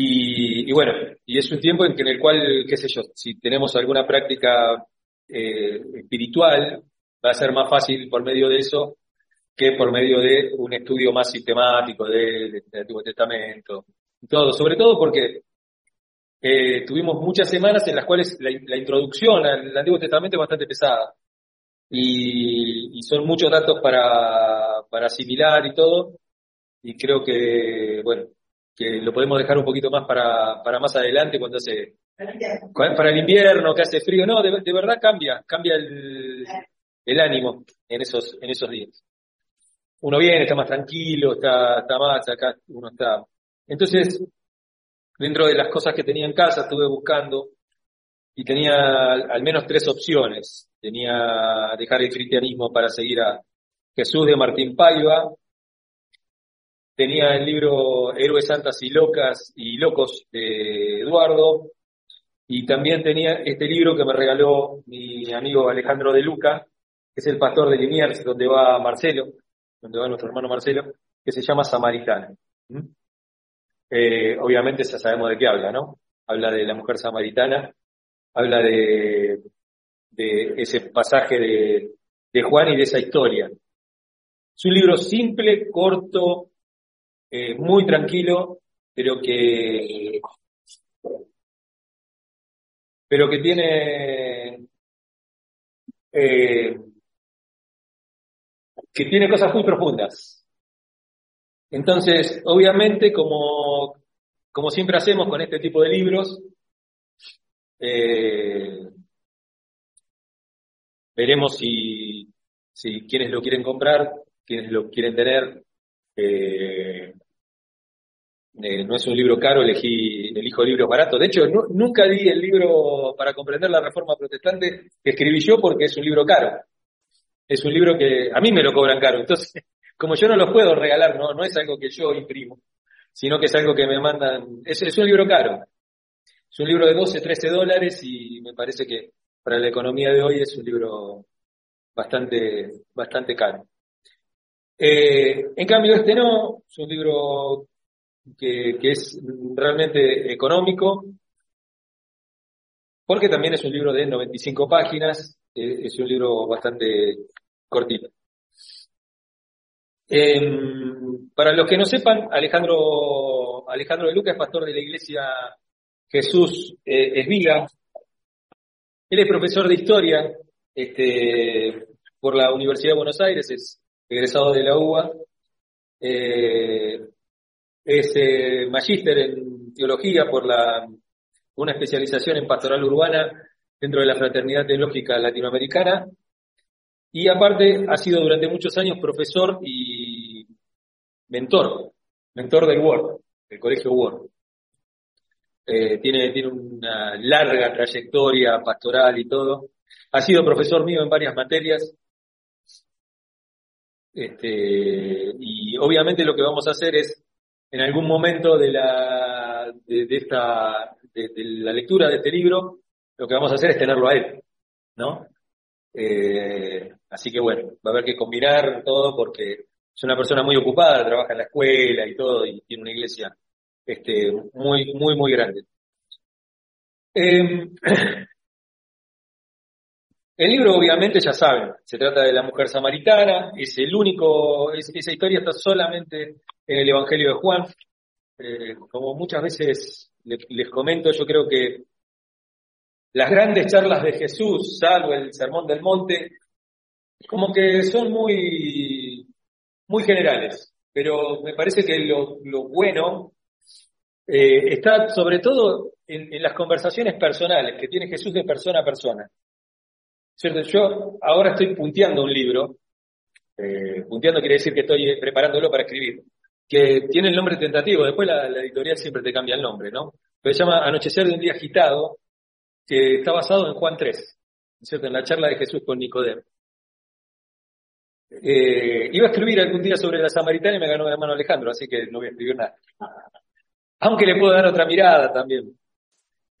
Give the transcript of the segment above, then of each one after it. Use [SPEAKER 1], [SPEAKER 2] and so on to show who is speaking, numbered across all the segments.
[SPEAKER 1] Y, bueno, y es un tiempo en, que, en el cual, qué sé yo, si tenemos alguna práctica eh, espiritual, va a ser más fácil por medio de eso que por medio de un estudio más sistemático del Antiguo Testamento. Todo, sobre todo porque eh, tuvimos muchas semanas en las cuales la, introducción al Antiguo Testamento es bastante pesada. Y, son muchos datos para, para asimilar y todo. Y creo que, bueno, que lo podemos dejar un poquito más para, para más adelante cuando hace para el invierno, que hace frío. No, de, verdad cambia, cambia el, el, ánimo en esos, en esos días. Uno viene, está más tranquilo, está, está más acá, uno está. Entonces, dentro de las cosas que tenía en casa, estuve buscando y tenía al menos tres opciones. Tenía dejar el cristianismo para seguir a Jesús de Martín Paiva, tenía el libro Héroes Santas y Locas y Locos de Eduardo, y también tenía este libro que me regaló mi amigo Alejandro de Luca, que es el pastor de Liniers, donde va Marcelo, donde va nuestro hermano Marcelo, que se llama Samaritana. ¿Mm? Eh, obviamente ya sabemos de qué habla, ¿no? Habla de la mujer samaritana, habla de, de ese pasaje de, de Juan y de esa historia. Es un libro simple, corto, eh, muy tranquilo, pero que pero que tiene eh, que tiene cosas muy profundas. Entonces, obviamente, como, como siempre hacemos con este tipo de libros, eh, veremos si, si quienes lo quieren comprar, quienes lo quieren tener, eh, eh, no es un libro caro, elegí, elijo libros baratos. De hecho, nunca di el libro para comprender la reforma protestante que escribí yo porque es un libro caro. Es un libro que a mí me lo cobran caro. Entonces, como yo no lo puedo regalar, no, no es algo que yo imprimo, sino que es algo que me mandan. Es, es un libro caro. Es un libro de 12, 13 dólares y me parece que para la economía de hoy es un libro bastante, bastante caro. Eh, en cambio, este no, es un libro que, es realmente económico, porque también es un libro de 95 páginas, eh, es un libro bastante cortito. Em, para los que no sepan, Alejandro, Alejandro de Luca es pastor de la iglesia Jesús eh, Esviga. Él es profesor de historia este, por la Universidad de Buenos Aires, es egresado de la UBA, eh, es eh, magíster en teología por la, una especialización en pastoral urbana dentro de la Fraternidad Teológica Latinoamericana y aparte ha sido durante muchos años profesor y mentor, mentor del Word, del Colegio Word. Eh, tiene, tiene una larga trayectoria pastoral y todo. Ha sido profesor mío en varias materias este, y obviamente lo que vamos a hacer es, en algún momento de la, de, esta, de, la lectura de este libro, lo que vamos a hacer es tenerlo a él, ¿no? Eh, así que bueno, va a haber que combinar todo porque es una persona muy ocupada, trabaja en la escuela y todo, y tiene una iglesia este, muy, muy, muy grande. Eh, El libro, obviamente, ya saben, se trata de la mujer samaritana, es el único, esa historia está solamente en el Evangelio de Juan. Eh, como muchas veces les, comento, yo creo que las grandes charlas de Jesús, salvo el Sermón del Monte, como que son muy, muy generales, pero me parece que lo, bueno eh, está sobre todo en las conversaciones personales que tiene Jesús de persona a persona. ¿Cierto? Yo ahora estoy punteando un libro, eh, punteando quiere decir que estoy preparándolo para escribir, que tiene el nombre tentativo, después la, editorial siempre te cambia el nombre, ¿no? Pero se llama Anochecer de un día agitado, que está basado en Juan 3, ¿cierto? En la charla de Jesús con Nicodemo. Eh, iba a escribir algún día sobre la samaritana y me ganó de mano Alejandro, así que no voy a escribir nada. Aunque le puedo dar otra mirada también.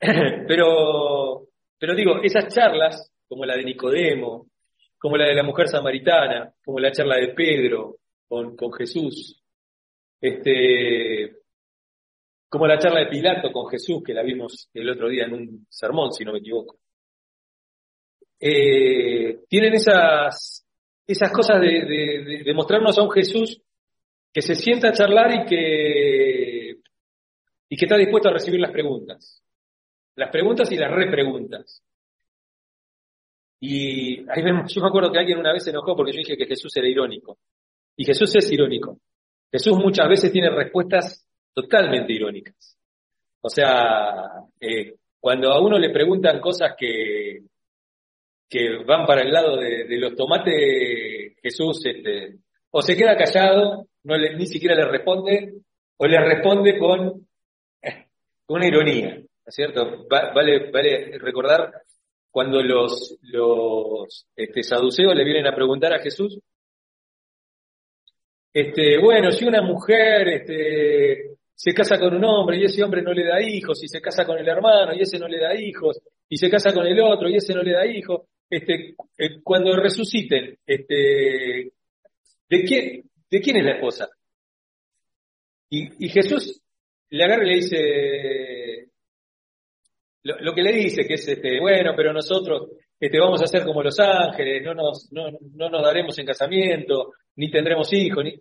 [SPEAKER 1] pero, pero digo, esas charlas como la de Nicodemo, como la de la mujer samaritana, como la charla de Pedro con, con Jesús. Este, como la charla de Pilato con Jesús, que la vimos el otro día en un sermón, si no me equivoco. Eh, tienen esas, esas cosas de, mostrarnos a un Jesús que se sienta a charlar y que, y que está dispuesto a recibir las preguntas. Las preguntas y las repreguntas. Y ahí yo me acuerdo que alguien una vez se enojó porque yo dije que Jesús era irónico. Y Jesús es irónico. Jesús muchas veces tiene respuestas totalmente irónicas. O sea, eh, cuando a uno le preguntan cosas que, que van para el lado de, los tomates, Jesús este, o se queda callado, no ni siquiera le responde, o le responde con, una ironía, ¿no es cierto? vale, vale recordar cuando los, los este, saduceos le vienen a preguntar a Jesús, este, bueno, si una mujer este, se casa con un hombre y ese hombre no le da hijos, y se casa con el hermano y ese no le da hijos, y se casa con el otro y ese no le da hijos, este, eh, cuando resuciten, ¿de, quién, ¿de quién es la esposa? Y, Jesús le agarra y le dice, lo, que le dice, que es, este, bueno, pero nosotros este, vamos a ser como los ángeles, no nos, no, no nos daremos en casamiento, ni tendremos hijos, ni...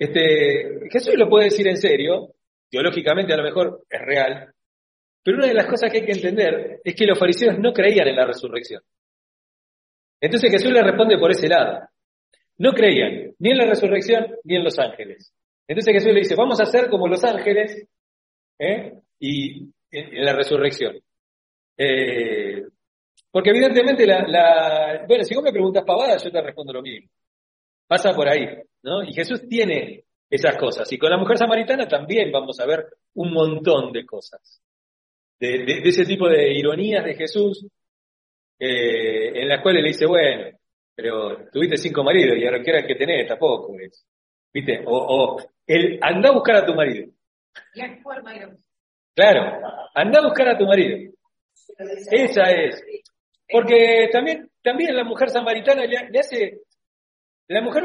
[SPEAKER 1] Este, Jesús lo puede decir en serio, teológicamente a lo mejor es real, pero una de las cosas que hay que entender es que los fariseos no creían en la resurrección. Entonces Jesús le responde por ese lado. No creían ni en la resurrección ni en los ángeles. Entonces Jesús le dice, vamos a ser como los ángeles ¿eh? y en, la resurrección. Eh, porque evidentemente la, Bueno, si vos me preguntas pavadas, yo te respondo lo mismo. Pasa por ahí, ¿no? Y Jesús tiene esas cosas. Y con la mujer samaritana también vamos a ver un montón de cosas de, ese tipo de ironías de Jesús, eh, en las cuales le dice, bueno, pero tuviste cinco maridos y ahora quiera que tenés, tampoco es. ¿Viste? O, o el anda a buscar a tu marido. Claro, anda a buscar a tu marido. Esa es. Porque también, también la mujer samaritana le, hace, la mujer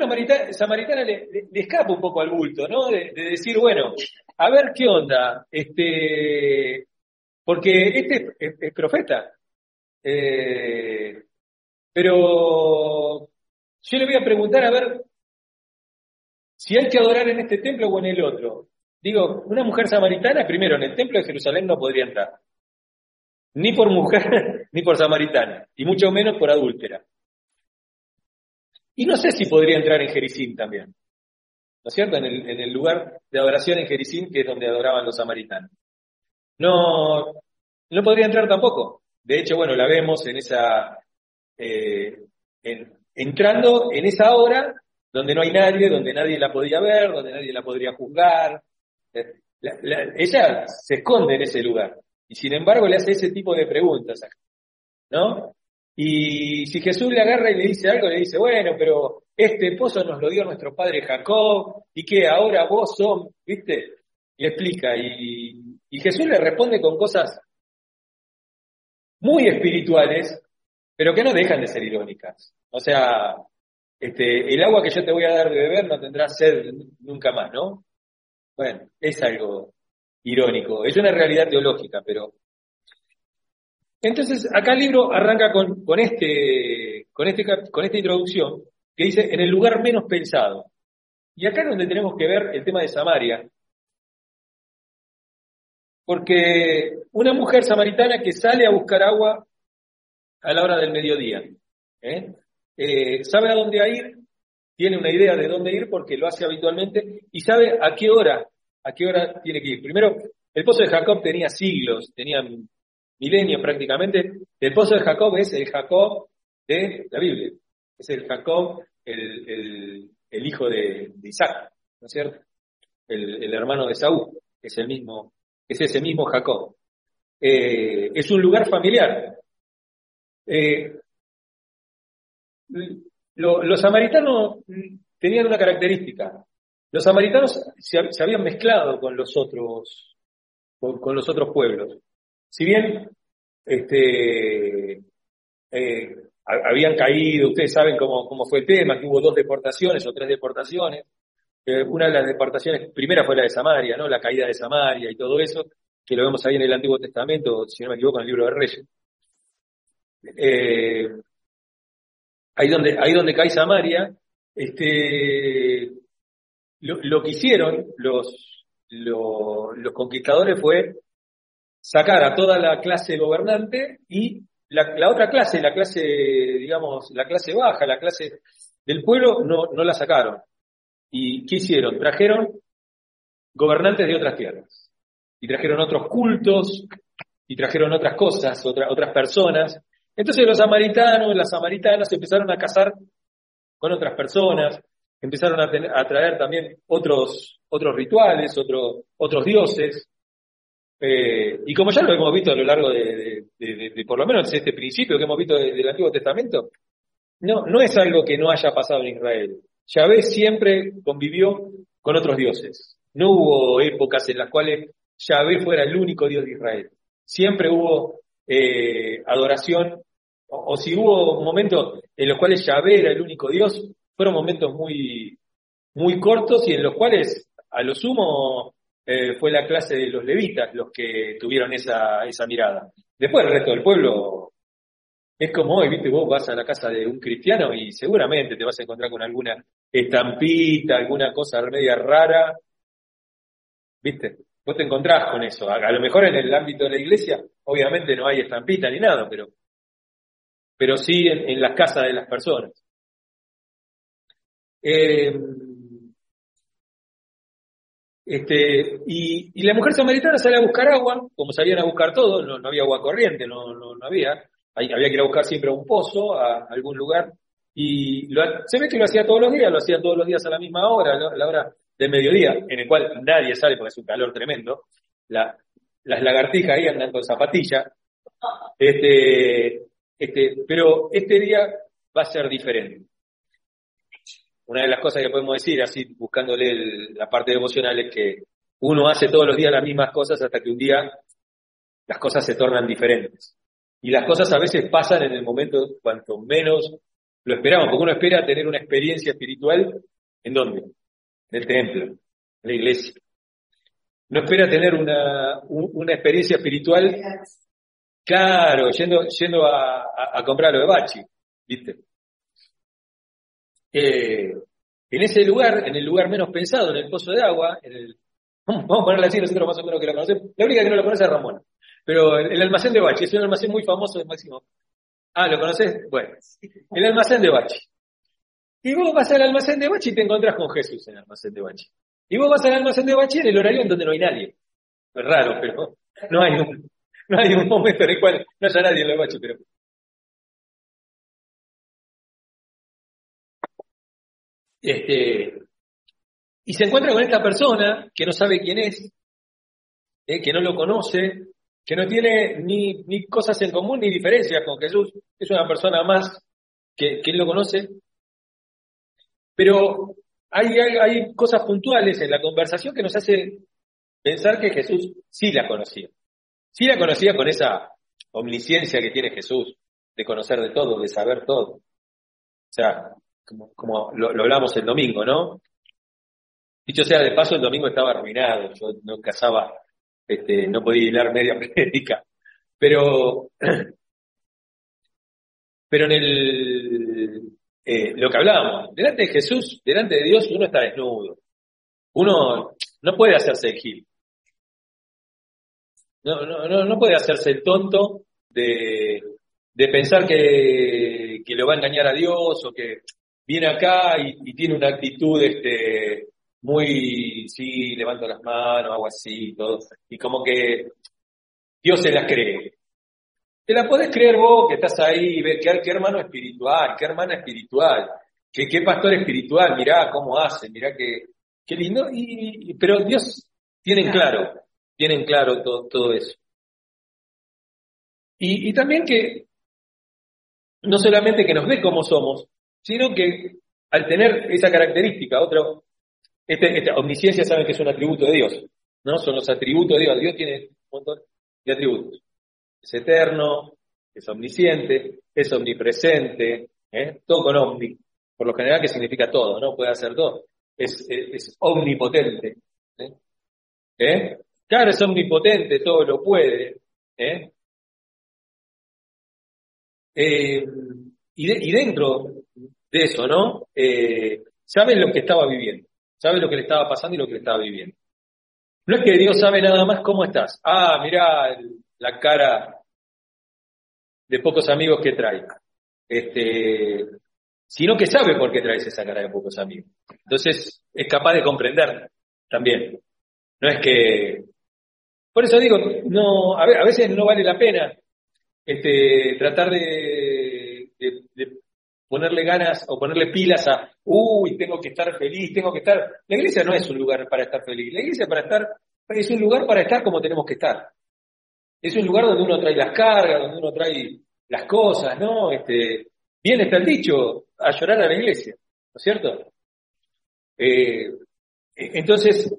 [SPEAKER 1] samaritana, le, escapa un poco al bulto, ¿no? De, de, decir, bueno, a ver qué onda, este, porque este es, profeta. Eh, pero yo le voy a preguntar a ver si hay que adorar en este templo o en el otro. Digo, una mujer samaritana, primero, en el templo de Jerusalén no podría entrar. Ni por mujer, ni por samaritana, y mucho menos por adúltera. Y no sé si podría entrar en Jericín también. ¿No es cierto? En el, lugar de adoración en Jericín, que es donde adoraban los samaritanos no, no podría entrar tampoco. De hecho, bueno, la vemos en esa, eh, entrando en esa hora donde no hay nadie, donde nadie la podría ver, donde nadie la podría juzgar. Eh, ella se esconde en ese lugar y sin embargo le hace ese tipo de preguntas, ¿no? Y si Jesús le agarra y le dice algo, le dice, bueno, pero este pozo nos lo dio nuestro padre Jacob y que ahora vos sos, ¿viste? Le explica y, Jesús le responde con cosas muy espirituales, pero que no dejan de ser irónicas. O sea, este, el agua que yo te voy a dar de beber no tendrá sed nunca más, ¿no? Bueno, es algo irónico, es una realidad teológica, pero... Entonces, acá el libro arranca con, este, con, este, con esta introducción que dice, en el lugar menos pensado. Y acá es donde tenemos que ver el tema de Samaria, porque una mujer samaritana que sale a buscar agua a la hora del mediodía, ¿eh? Eh, sabe a dónde ir, tiene una idea de dónde ir porque lo hace habitualmente y sabe a qué hora, a qué hora tiene que ir. Primero, el pozo de Jacob tenía siglos, tenía milenios prácticamente. El pozo de Jacob es el Jacob de la Biblia, es el Jacob, el, hijo de, Isaac, ¿no es cierto? El, el hermano de Saúl, es el mismo es ese mismo Jacob. Eh, es un lugar familiar. Eh, los samaritanos tenían una característica. Los samaritanos se, habían mezclado con los otros, con, los otros pueblos. Si bien este, eh, habían caído, ustedes saben cómo, fue el tema, que hubo dos deportaciones o tres deportaciones, eh, una de las deportaciones, primera fue la de Samaria, ¿no? La caída de Samaria y todo eso, que lo vemos ahí en el Antiguo Testamento, si no me equivoco, en el libro de Reyes. Eh, ahí donde, ahí donde cae Samaria, este, lo, que hicieron los, los, conquistadores fue sacar a toda la clase gobernante y la, otra clase, la clase, digamos, la clase baja, la clase del pueblo, no, no la sacaron. ¿Y qué hicieron? Trajeron gobernantes de otras tierras. Y trajeron otros cultos, y trajeron otras cosas, otras personas. Entonces los samaritanos, las samaritanas empezaron a casar con otras personas, empezaron a, a traer también otros, otros rituales, otros dioses. Eh, y como ya lo hemos visto a lo largo de, por lo menos este principio que hemos visto del Antiguo Testamento, no, no es algo que no haya pasado en Israel. Yahvé siempre convivió con otros dioses. No hubo épocas en las cuales Yahvé fuera el único Dios de Israel. Siempre hubo eh, adoración, o, si hubo momentos en los cuales Yahvé era el único Dios, fueron momentos muy, muy cortos y en los cuales a lo sumo eh, fue la clase de los levitas los que tuvieron esa, esa mirada. Después el resto del pueblo es como hoy, viste, vos vas a la casa de un cristiano y seguramente te vas a encontrar con alguna estampita, alguna cosa media rara, viste. Vos te encontrás con eso. A, lo mejor en el ámbito de la iglesia, obviamente no hay estampita ni nada, pero, pero sí en, las casas de las personas. Eh, este, y, y, la mujer samaritana sale a buscar agua, como salían a buscar todo, no, no había agua corriente, no, no, no había. Había que ir a buscar siempre un pozo, a algún lugar, y se ve que lo hacía todos los días, lo hacía todos los días a la misma hora, a la hora del mediodía, en el cual nadie sale porque es un calor tremendo, las lagartijas ahí andan con zapatilla, este, este, pero este día va a ser diferente. Una de las cosas que podemos decir, así buscándole la parte emocional, es que uno hace todos los días las mismas cosas hasta que un día las cosas se tornan diferentes. Y las cosas a veces pasan en el momento cuanto menos lo esperamos, porque uno espera tener una experiencia espiritual, ¿en dónde? En el templo, en la iglesia. No espera tener una, una experiencia espiritual, claro, yendo, yendo a, comprar lo de Bachi, ¿viste? Eh, en ese lugar, en el lugar menos pensado, en el pozo de agua, en el, vamos a ponerle así, nosotros más o menos que la conocemos, la única que no lo conoce es Ramón. Pero el, almacén de Bachi es un almacén muy famoso de Máximo. Ah, ¿lo conoces? Bueno, el almacén de Bachi. Y vos vas al almacén de Bachi y te encontrás con Jesús en el almacén de Bachi. Y vos vas al almacén de Bachi en el horario en donde no hay nadie. Es raro, pero no hay un, no hay un momento en el cual no haya nadie en el Bachi, pero Este, y se encuentra con esta persona que no sabe quién es, eh, que no lo conoce, que no tiene ni, ni cosas en común ni diferencias con Jesús, es una persona más que, que él lo conoce, pero hay, hay, hay, cosas puntuales en la conversación que nos hace pensar que Jesús sí la conocía. Sí la conocía con esa omnisciencia que tiene Jesús, de conocer de todo, de saber todo. O sea, como, como lo, lo hablamos el domingo, ¿no? Dicho sea de paso, el domingo estaba arruinado, yo no casaba este, no podía hilar media prédica. Pero, pero en el, eh, lo que hablábamos, delante de Jesús, delante de Dios, uno está desnudo. Uno no puede hacerse el gil. No, no, no, puede hacerse el tonto de, de pensar que, que, lo va a engañar a Dios o que viene acá y, y tiene una actitud este, muy, sí, levanto las manos, hago así, todo, y como que Dios se las cree. Te la podés creer vos que estás ahí, ves qué, hermano espiritual, qué hermana espiritual, qué, qué pastor espiritual, mirá cómo hace, mirá qué, qué lindo, y, pero Dios tienen claro, tienen claro todo, todo eso. Y, y también que no solamente que nos ve como somos, sino que al tener esa característica, otro, este, esta omnisciencia saben que es un atributo de Dios, ¿no? Son los atributos de Dios. Dios tiene un montón de atributos. Es eterno, es omnisciente, es omnipresente, ¿eh? todo con omni. Por lo general que significa todo, ¿no? Puede hacer todo. es, omnipotente. ¿eh? ¿Eh? Claro, es omnipotente, todo lo puede. ¿eh? Eh, y, dentro de eso, ¿no? Eh, sabe lo que estaba viviendo, sabe lo que le estaba pasando y lo que le estaba viviendo. No es que Dios sabe nada más cómo estás. Ah, mira la cara de pocos amigos que trae. Este, sino que sabe por qué traes esa cara de pocos amigos. Entonces es capaz de comprender también. No es que... Por eso digo, no, a veces no vale la pena este, tratar de, ponerle ganas o ponerle pilas a, uy, tengo que estar feliz, tengo que estar... La iglesia no es un lugar para estar feliz, la iglesia para estar, es un lugar para estar como tenemos que estar. Es un lugar donde uno trae las cargas, donde uno trae las cosas, ¿no? Este, bien está el dicho, a llorar a la iglesia, ¿no es cierto? Eh, entonces,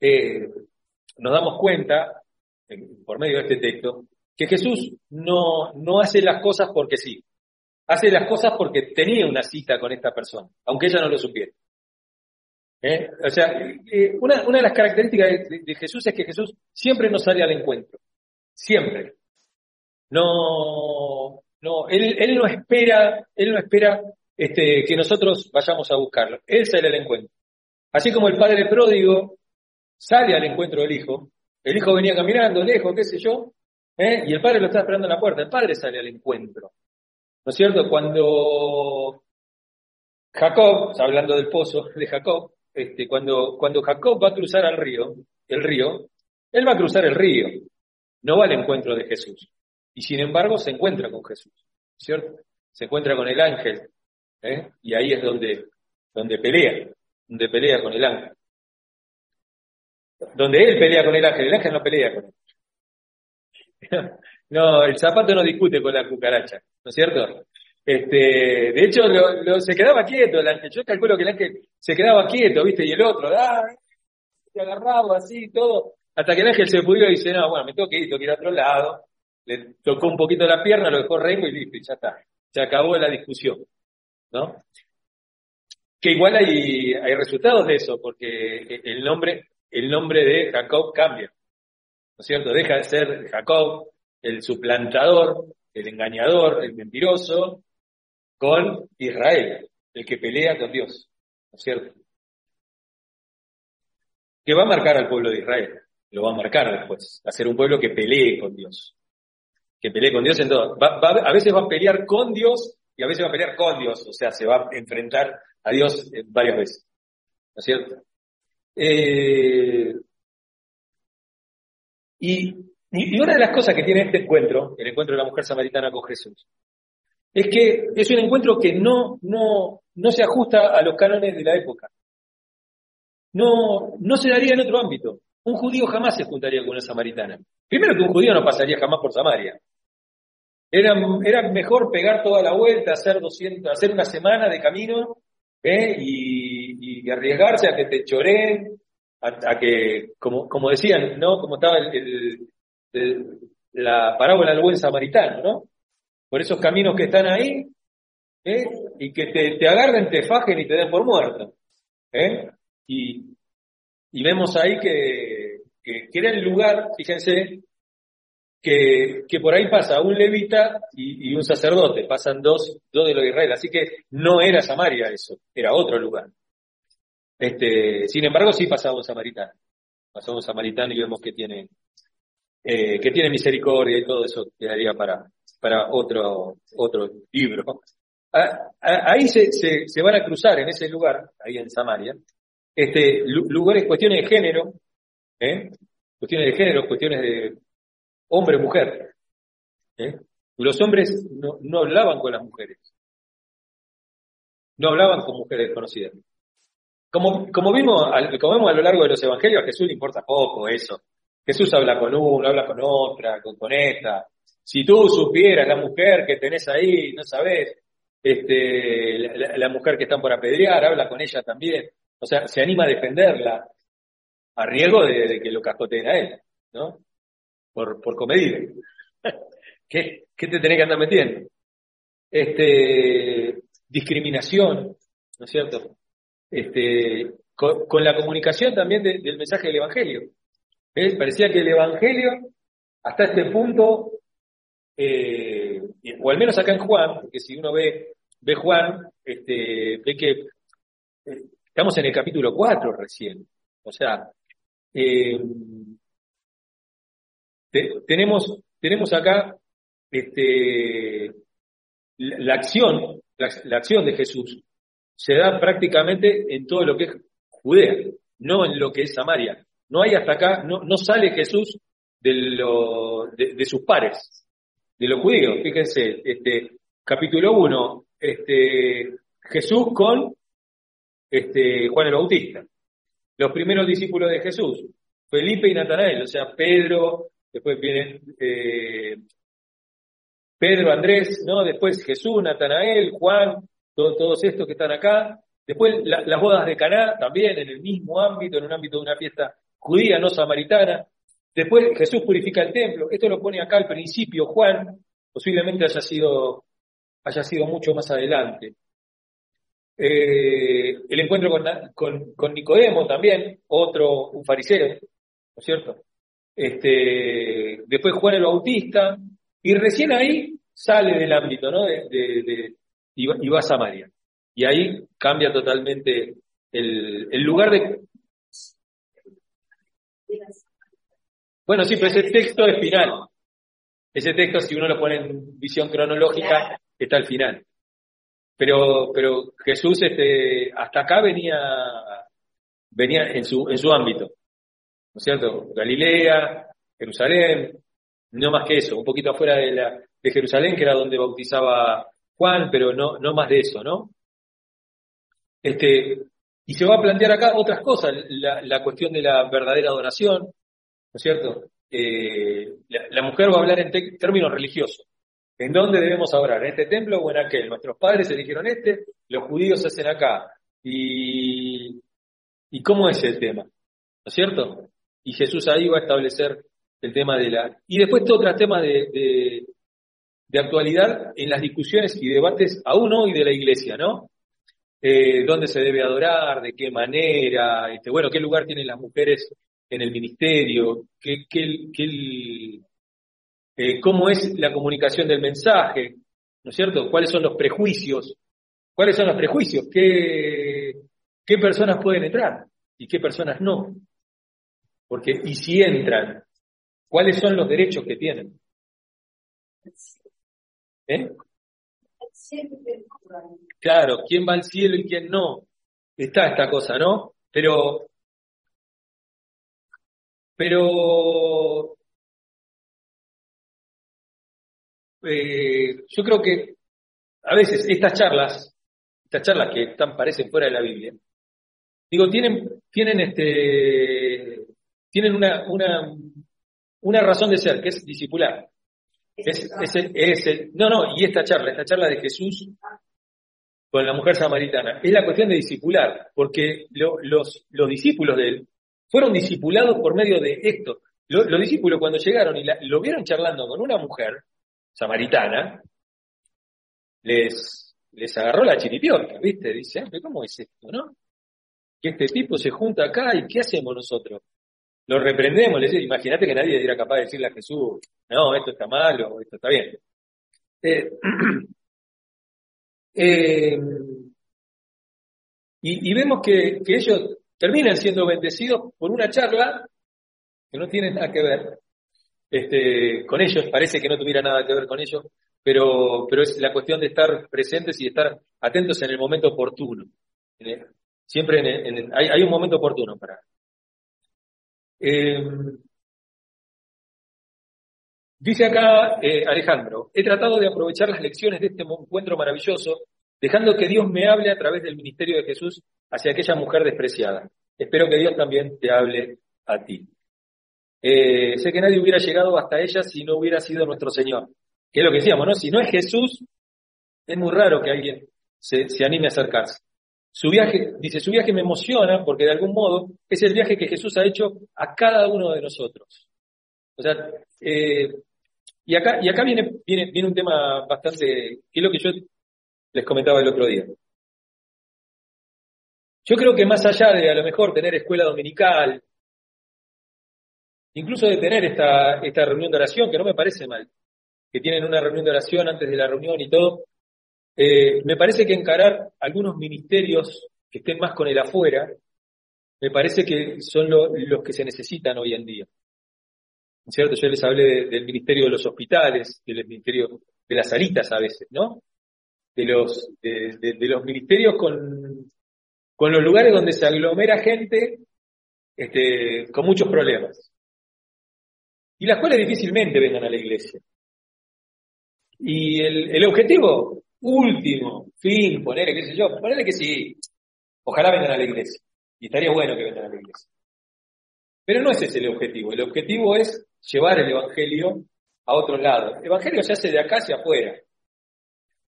[SPEAKER 1] eh, nos damos cuenta, por medio de este texto, que Jesús no, no hace las cosas porque sí, hace las cosas porque tenía una cita con esta persona, aunque ella no lo supiera. ¿Eh? O sea, eh, una, de las características de, Jesús es que Jesús siempre nos sale al encuentro, siempre. No, no, él, él no espera, él no espera este, que nosotros vayamos a buscarlo, él sale al encuentro. Así como el padre pródigo sale al encuentro del hijo, el hijo venía caminando lejos, qué sé yo, ¿eh? y el padre lo está esperando en la puerta, el padre sale al encuentro. ¿No es cierto? Cuando Jacob, hablando del pozo de Jacob, este, cuando, cuando Jacob va a cruzar al río, el río, él va a cruzar el río, no va al encuentro de Jesús. Y sin embargo se encuentra con Jesús, ¿cierto? Se encuentra con el ángel, ¿eh? y ahí es donde, donde pelea, donde pelea con el ángel. Donde él pelea con el ángel, el ángel no pelea con él. No, el zapato no discute con la cucaracha, ¿no es cierto? Este, de hecho, se quedaba quieto el ángel. Yo calculo que el ángel se quedaba quieto, ¿viste? Y el otro, ah, se agarraba así, todo. Hasta que el ángel se pudió y dice, no, bueno, me tengo que ir, tengo que ir a otro lado. Le tocó un poquito la pierna, lo dejó rengo y listo, y ya está. Se acabó la discusión, ¿no? Que igual hay, hay resultados de eso, porque el nombre, el nombre de Jacob cambia. ¿No es cierto? Deja de ser Jacob, el suplantador, el engañador, el mentiroso, con Israel, el que pelea con Dios, ¿no es cierto? Que va a marcar al pueblo de Israel, lo va a marcar después, a ser un pueblo que pelee con Dios, que pelee con Dios en todo. a veces va a pelear con Dios y a veces va a pelear con Dios, o sea, se va a enfrentar a Dios varias veces, ¿no es cierto? Eh, y, y, una de las cosas que tiene este encuentro, el encuentro de la mujer samaritana con Jesús, es que es un encuentro que no, no, no se ajusta a los cánones de la época. No, no se daría en otro ámbito. Un judío jamás se juntaría con una samaritana. Primero que un judío no pasaría jamás por Samaria. Era, era mejor pegar toda la vuelta, hacer 200, hacer una semana de camino ¿eh? y, arriesgarse a que te choreen, a, que, como, como decían, ¿no? Como estaba el, la parábola del buen samaritano, ¿no? por esos caminos que están ahí, ¿eh? y que te, te, agarren, te fajen y te den por muerto. ¿eh? Y, vemos ahí que, era el lugar, fíjense, que, por ahí pasa un levita y, un sacerdote, pasan dos, dos de los Israel, así que no era Samaria eso, era otro lugar. Este, sin embargo, sí pasaba un samaritano. Pasaba un samaritano y vemos que tiene, eh, que tiene misericordia y todo eso quedaría para, para otro, otro libro. Ahí se, se, van a cruzar en ese lugar, ahí en Samaria, este, lugares, cuestiones de género, ¿eh? cuestiones de género, cuestiones de hombre-mujer. ¿eh? Los hombres no, no hablaban con las mujeres, no hablaban con mujeres conocidas. Como, como, vimos, como vemos a lo largo de los evangelios, a Jesús le importa poco eso. Jesús habla con uno, habla con otra, con, con esta, si tú supieras la mujer que tenés ahí, no sabés, este, la, mujer que están por apedrear, habla con ella también. O sea, se anima a defenderla a riesgo de, que lo cascoteen a él, ¿no? Por, por. ¿Qué, ¿Qué te tenés que andar metiendo? Este, discriminación, ¿no es cierto? este, con, la comunicación también del mensaje del Evangelio. Parecía que el Evangelio, hasta este punto, eh, o al menos acá en Juan, porque si uno ve, ve Juan, este, ve que eh, estamos en el capítulo 4 recién. O sea, eh, tenemos, tenemos acá este, la, acción, la, acción de Jesús se da prácticamente en todo lo que es Judea, no en lo que es Samaria. No hay hasta acá, no, no sale Jesús de, de, sus pares, de los judíos. Fíjense, este, capítulo 1, este, Jesús con este, Juan el Bautista. Los primeros discípulos de Jesús, Felipe y Natanael, o sea, Pedro, después vienen eh, Pedro, Andrés, ¿no? Después Jesús, Natanael, Juan, todos estos que están acá. Después las bodas de Caná, también en el mismo ámbito, en un ámbito de una fiesta judía, no samaritana. Después Jesús purifica el templo. Esto lo pone acá al principio Juan, posiblemente haya sido, haya sido mucho más adelante. Eh, el encuentro con, con, Nicodemo también, otro, un fariseo, ¿no es cierto? Este, después Juan el Bautista, y recién ahí sale del ámbito, ¿no? Y, va, a Samaria. Y ahí cambia totalmente el, el lugar de... Bueno, sí, pero ese texto es final. Ese texto, si uno lo pone en visión cronológica, está al final. Pero, pero Jesús este, hasta acá venía, venía en, su, en su ámbito. ¿No es cierto? Galilea, Jerusalén, no más que eso, un poquito afuera de, de Jerusalén, que era donde bautizaba Juan, pero no, no más de eso, ¿no? Este, y se va a plantear acá otras cosas, la, cuestión de la verdadera adoración, ¿no es cierto? Eh, la, mujer va a hablar en términos religiosos. ¿En dónde debemos adorar? ¿En este templo o en aquel? Nuestros padres eligieron este, los judíos hacen acá. ¿Y, y cómo es el tema? ¿No es cierto? Y Jesús ahí va a establecer el tema de la... Y después otros temas de, de, actualidad en las discusiones y debates aún hoy de la iglesia, ¿no? Eh, ¿Dónde se debe adorar? ¿De qué manera? Este, bueno, ¿qué lugar tienen las mujeres en el ministerio? ¿Qué, qué, qué, eh, ¿Cómo es la comunicación del mensaje? ¿No es cierto? ¿Cuáles son los prejuicios? ¿Cuáles son los prejuicios? ¿Qué, qué personas pueden entrar y qué personas no? Porque, y si entran, ¿Cuáles son los derechos que tienen? ¿Eh? Claro, quién va al cielo y quién no. Está esta cosa, ¿no? Pero, pero, eh, yo creo que a veces estas charlas, estas charlas que están, parecen fuera de la Biblia, digo, tienen, tienen este, tienen una, una una razón de ser, que es discipular. Es, es, no, no, y esta charla, esta charla de Jesús con la mujer samaritana, es la cuestión de discipular, porque los, los discípulos de él fueron discipulados por medio de esto. Los, discípulos cuando llegaron y lo vieron charlando con una mujer samaritana, les, les agarró la chiripiorca, ¿viste? Dice, ¿cómo es esto, no? Que este tipo se junta acá y ¿qué hacemos nosotros? Lo reprendemos, imagínate que nadie era capaz de decirle a Jesús, no, esto está malo, esto está bien. Eh, eh, y, vemos que, ellos terminan siendo bendecidos por una charla que no tiene nada que ver este, con ellos, parece que no tuviera nada que ver con ellos, pero, pero es la cuestión de estar presentes y estar atentos en el momento oportuno. Siempre hay, hay un momento oportuno para, eh, dice acá eh, Alejandro, he tratado de aprovechar las lecciones de este encuentro maravilloso, dejando que Dios me hable a través del ministerio de Jesús hacia aquella mujer despreciada. Espero que Dios también te hable a ti. Eh, sé que nadie hubiera llegado hasta ella si no hubiera sido nuestro Señor. Que es lo que decíamos, ¿no? Si no es Jesús, es muy raro que alguien se, se anime a acercarse. Su viaje, dice, su viaje me emociona porque de algún modo es el viaje que Jesús ha hecho a cada uno de nosotros. O sea, eh, y acá, y acá viene, viene, viene un tema bastante, que es lo que yo les comentaba el otro día. Yo creo que más allá de a lo mejor tener escuela dominical, incluso de tener esta, esta reunión de oración, que no me parece mal, que tienen una reunión de oración antes de la reunión y todo, eh, me parece que encarar algunos ministerios que estén más con el afuera, me parece que son los que se necesitan hoy en día. ¿Cierto? Yo les hablé del ministerio de los hospitales, del ministerio de las salitas a veces, ¿no? De los, ministerios con, los lugares donde se aglomera gente este, con muchos problemas. Y las cuales difícilmente vengan a la iglesia. Y el objetivo último, fin, ponerle, qué sé yo, ponerle que sí, ojalá vengan a la iglesia. Y estaría bueno que vengan a la iglesia. Pero no ese es el objetivo. El objetivo es llevar el Evangelio a otro lado. El Evangelio se hace de acá hacia afuera.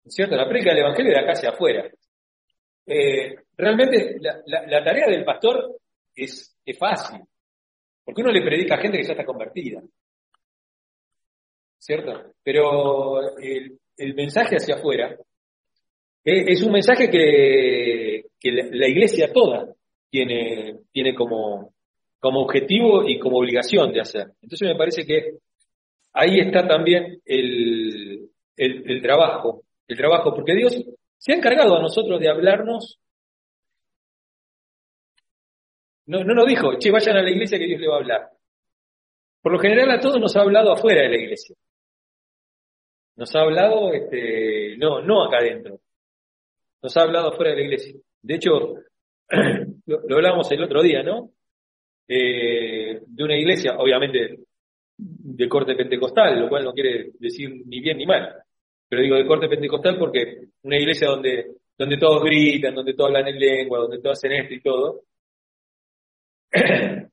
[SPEAKER 1] ¿Cierto? La predica del Evangelio de acá hacia afuera. Eh, realmente la, tarea del pastor es, es fácil. Porque uno le predica a gente que ya está convertida. ¿Cierto? Pero el, el mensaje hacia afuera es un mensaje que, la, iglesia toda tiene, como objetivo y como obligación de hacer. Entonces me parece que ahí está también el, el, trabajo, el trabajo, porque Dios se ha encargado a nosotros de hablarnos. No, no nos dijo, che, vayan a la iglesia que Dios le va a hablar. Por lo general a todos nos ha hablado afuera de la iglesia. Nos ha hablado, este, no, no acá adentro. Nos ha hablado fuera de la iglesia. De hecho, lo, lo hablábamos el otro día, ¿no? Eh, de una iglesia, obviamente de corte pentecostal, lo cual no quiere decir ni bien ni mal. Pero digo de corte pentecostal porque una iglesia donde, donde todos gritan, donde todos hablan en lengua, donde todos hacen esto y todo.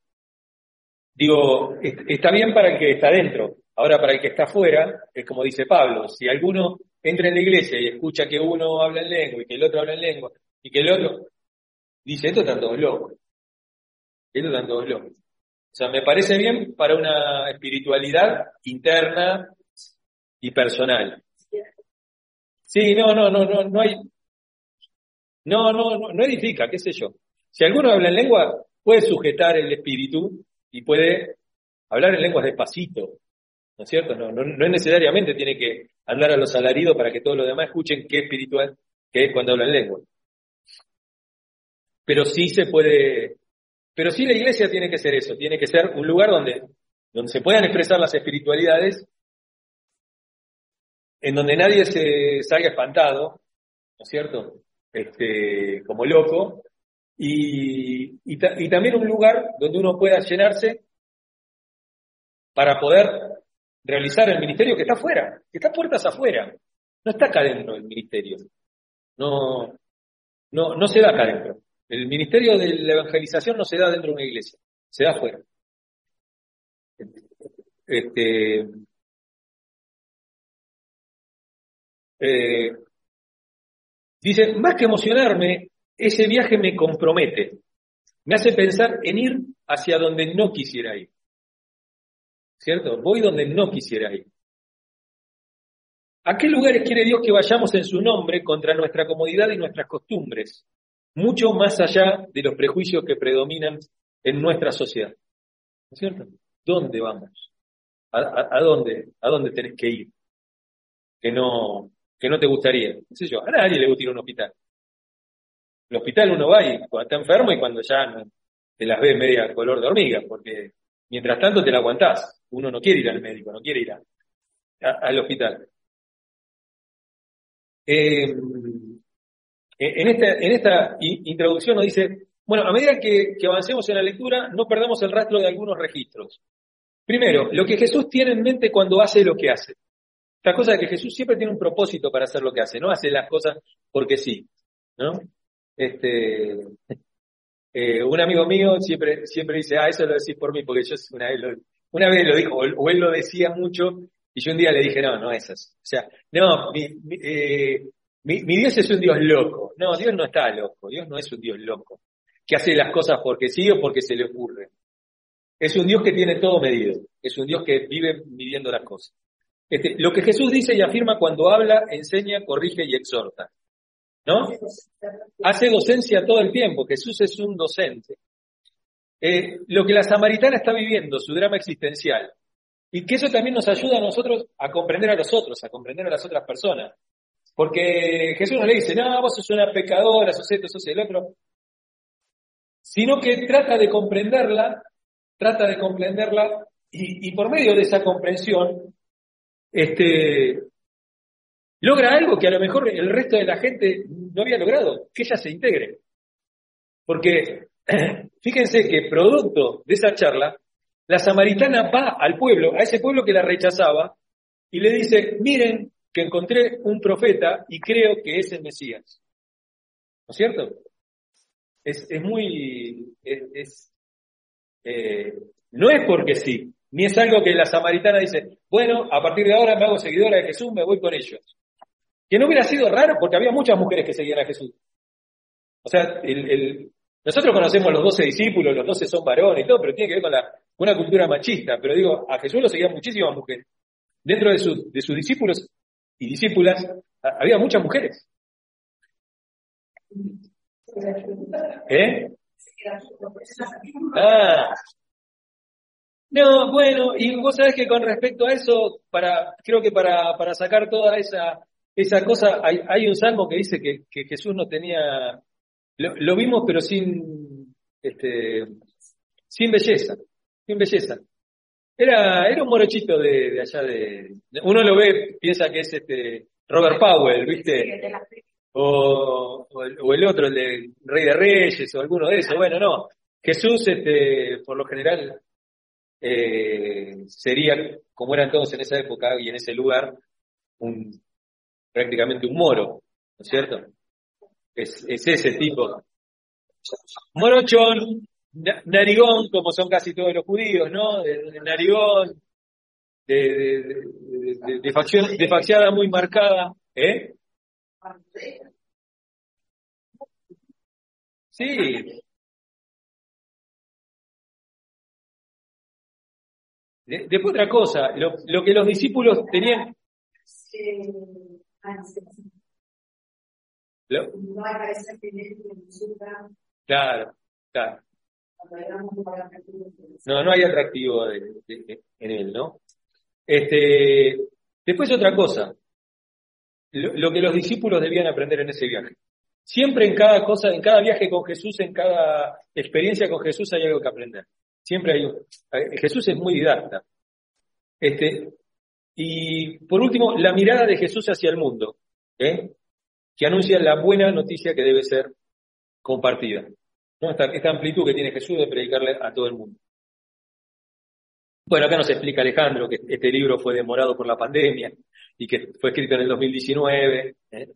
[SPEAKER 1] digo, está bien para el que está dentro, Ahora, para el que está afuera, es como dice Pablo, si alguno entra en la iglesia y escucha que uno habla en lengua y que el otro habla en lengua y que el otro dice, esto están todos locos. Esto están todos locos. O sea, me parece bien para una espiritualidad interna y personal. Sí, no, no, no, no, no hay. No, no, no, no edifica, qué sé yo. Si alguno habla en lengua, puede sujetar el espíritu y puede hablar en lenguas despacito, ¿no es cierto? No, no, no necesariamente tiene que hablar a los alaridos para que todos los demás escuchen qué espiritual que es cuando habla en lengua. Pero sí se puede, pero sí la iglesia tiene que ser eso, tiene que ser un lugar donde, donde se puedan expresar las espiritualidades, en donde nadie se salga espantado, ¿no es cierto? Este, como loco, y, y también un lugar donde uno pueda llenarse para poder realizar el ministerio que está afuera, que está puertas afuera, no está acá dentro del ministerio. No, no, no se da acá dentro. El ministerio de la evangelización no se da dentro de una iglesia, se da afuera. Este, eh, dice, más que emocionarme, ese viaje me compromete, me hace pensar en ir hacia donde no quisiera ir. ¿Cierto? Voy donde no quisiera ir. ¿A qué lugares quiere Dios que vayamos en su nombre contra nuestra comodidad y nuestras costumbres? Mucho más allá de los prejuicios que predominan en nuestra sociedad. ¿No es cierto? ¿Dónde vamos? ¿A, dónde? ¿A dónde tenés que ir? Que no, que no te gustaría. A nadie le gusta ir a un hospital. El hospital uno va y cuando está enfermo y cuando ya te las ves media color de hormiga, porque mientras tanto te la aguantás. Uno no quiere ir al médico, no quiere ir al hospital. Eh, en, esta, en esta introducción nos dice, bueno, a medida que, avancemos en la lectura, no perdamos el rastro de algunos registros. Primero, lo que Jesús tiene en mente cuando hace lo que hace. Esta cosa es que Jesús siempre tiene un propósito para hacer lo que hace, no hace las cosas porque sí, ¿no? Este, eh, un amigo mío siempre, siempre dice, ah, eso lo decís por mí, porque yo una vez lo, una vez lo dijo, o él lo decía mucho, y yo un día le dije, no, no es eso. O sea, no, eh, mi, mi, Dios es un Dios loco. No, Dios no está loco, Dios no es un Dios loco, que hace las cosas porque sí o porque se le ocurre. Es un Dios que tiene todo medido, es un Dios que vive midiendo las cosas. Este, lo que Jesús dice y afirma cuando habla, enseña, corrige y exhorta. ¿No? Hace docencia todo el tiempo, Jesús es un docente. Eh, lo que la samaritana está viviendo, su drama existencial, y que eso también nos ayuda a nosotros a comprender a los otros, a comprender a las otras personas. Porque Jesús no le dice, no, vos sos una pecadora, sos esto, sos el otro, sino que trata de comprenderla, trata de comprenderla, y, y por medio de esa comprensión, este, logra algo que a lo mejor el resto de la gente no había logrado, que ella se integre. Porque fíjense que producto de esa charla, la samaritana va al pueblo, a ese pueblo que la rechazaba, y le dice, miren que encontré un profeta y creo que es el Mesías. ¿No es cierto? Es, es muy... Eh, no es porque sí, ni es algo que la samaritana dice, bueno, a partir de ahora me hago seguidora de Jesús, me voy con ellos. Que no hubiera sido raro porque había muchas mujeres que seguían a Jesús. O sea, el, nosotros conocemos los doce discípulos, los doce son varones y todo, pero tiene que ver con una cultura machista. Pero digo, a Jesús lo seguían muchísimas mujeres. Dentro de, sus discípulos y discípulas había muchas mujeres. ¿Eh? Ah. No, bueno, y vos sabés que con respecto a eso, para, creo que para sacar toda esa, esa cosa, hay, hay un salmo que dice que, que Jesús no tenía, lo, vimos pero sin, este, sin belleza, sin belleza. Era, era un morochito de, de allá de, uno lo ve, piensa que es este Robert Powell, ¿viste? O, o, el, otro, el de Rey de Reyes, o alguno de esos. Bueno, no. Jesús, este, por lo general, eh, sería, como eran todos en esa época y en ese lugar, un, prácticamente un moro, ¿no es cierto? Es, es ese tipo. Morochón, narigón, como son casi todos los judíos, ¿no? Narigón, de, de, de, facción, de faciada muy marcada, ¿eh? Sí. Después otra cosa, lo, lo que los discípulos tenían, Claro, claro. No, no hay atractivo en él, ¿no? Este, después otra cosa, lo, que los discípulos debían aprender en ese viaje. Siempre en cada cosa, en cada viaje con Jesús, en cada experiencia con Jesús hay algo que aprender. Siempre hay eh, Jesús es muy didacta. Este, y por último, la mirada de Jesús hacia el mundo, ¿eh? que anuncia la buena noticia que debe ser compartida. esta amplitud que tiene Jesús de predicarle a todo el mundo. Bueno, acá nos explica Alejandro que este libro fue demorado por la pandemia y que fue escrito en el 2019. ¿eh?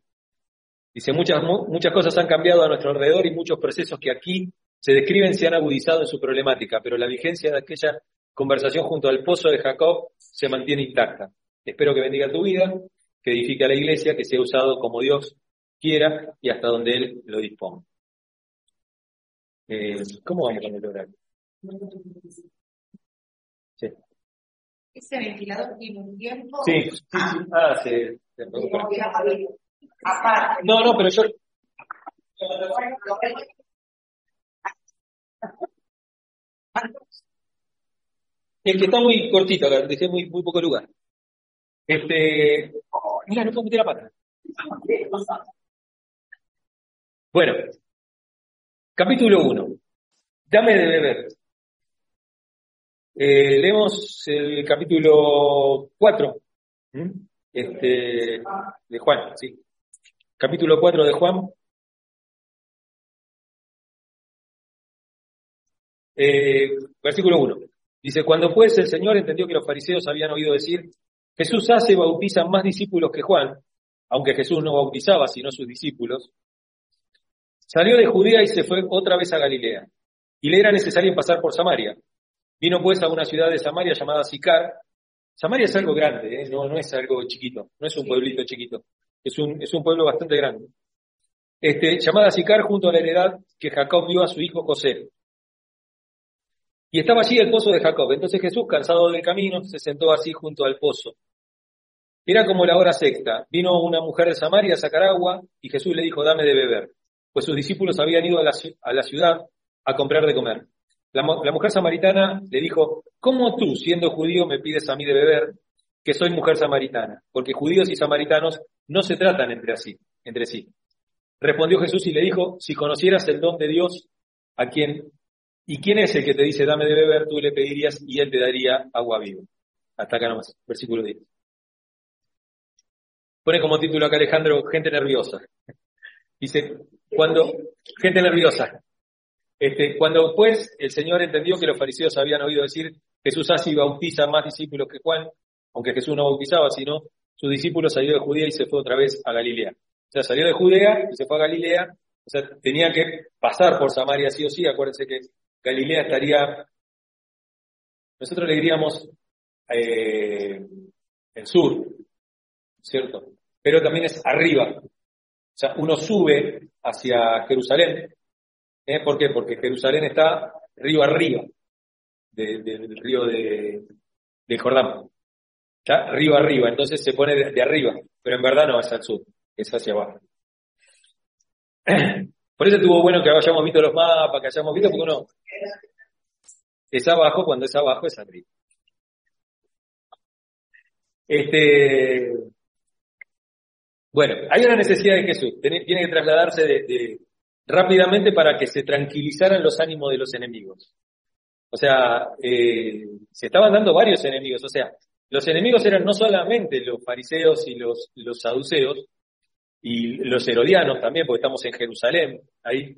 [SPEAKER 1] Dice, muchas, muchas cosas han cambiado a nuestro alrededor y muchos procesos que aquí se describen se han agudizado en su problemática, pero la vigencia de aquella conversación junto al pozo de Jacob se mantiene intacta. Espero que bendiga tu vida, que edifique a la iglesia, que sea usado como Dios quiera y hasta donde Él lo disponga. Eh, ¿Cómo vamos con el horario?
[SPEAKER 2] Sí. ¿Ese ventilador tiene un tiempo?
[SPEAKER 1] Sí, sí, sí. Ah, sí. No, no, pero yo. El que está muy cortito, dejé muy, muy poco lugar. Este, mira, no puedo meter la pata. Bueno, capítulo 1. Dame de beber. Eh, leemos el capítulo 4 este, de Juan, sí. Capítulo 4 de Juan. Eh, versículo 1. Dice, cuando pues el Señor entendió que los fariseos habían oído decir, Jesús hace y bautiza más discípulos que Juan, aunque Jesús no bautizaba, sino sus discípulos, salió de Judea y se fue otra vez a Galilea, y le era necesario pasar por Samaria. Vino pues a una ciudad de Samaria llamada Sicar. Samaria es algo grande, ¿eh? no, no es algo chiquito, no es un pueblito chiquito, es un, es un pueblo bastante grande. Este, llamada Sicar junto a la heredad que Jacob dio a su hijo José. Y estaba allí el pozo de Jacob. Entonces Jesús, cansado del camino, se sentó así junto al pozo. Era como la hora sexta. Vino una mujer de Samaria a sacar agua y Jesús le dijo, dame de beber. Pues sus discípulos habían ido a la, ciudad a comprar de comer. La, mujer samaritana le dijo, ¿cómo tú, siendo judío, me pides a mí de beber, que soy mujer samaritana? Porque judíos y samaritanos no se tratan entre. Entre sí. Respondió Jesús y le dijo, si conocieras el don de Dios, a quien, y quién es el que te dice, dame de beber, tú le pedirías y él te daría agua viva. Hasta acá nomás, versículo 10. Pone como título acá Alejandro, gente nerviosa. Dice, cuando, gente nerviosa. Este, cuando pues el Señor entendió que los fariseos habían oído decir, Jesús y bautiza más discípulos que Juan, aunque Jesús no bautizaba, sino sus discípulos salió de Judea y se fue otra vez a Galilea. O sea, salió de Judea y se fue a Galilea, o sea, tenía que pasar por Samaria sí o sí, acuérdense que Galilea estaría, nosotros le diríamos eh, el sur, ¿cierto? Pero también es arriba. O sea, uno sube hacia Jerusalén. ¿eh? ¿Por qué? Porque Jerusalén está río arriba del río de, Jordán. ¿Está? Río arriba, entonces se pone de, arriba, pero en verdad no es al sur, es hacia abajo. Por eso estuvo bueno que hayamos visto los mapas, que hayamos visto, porque uno es abajo, cuando es abajo es arriba. Este, bueno, hay una necesidad de Jesús, tiene, que trasladarse rápidamente para que se tranquilizaran los ánimos de los enemigos. O sea, eh, se estaban dando varios enemigos, o sea, los enemigos eran no solamente los fariseos y los, los saduceos, y los herodianos también, porque estamos en Jerusalén, ahí,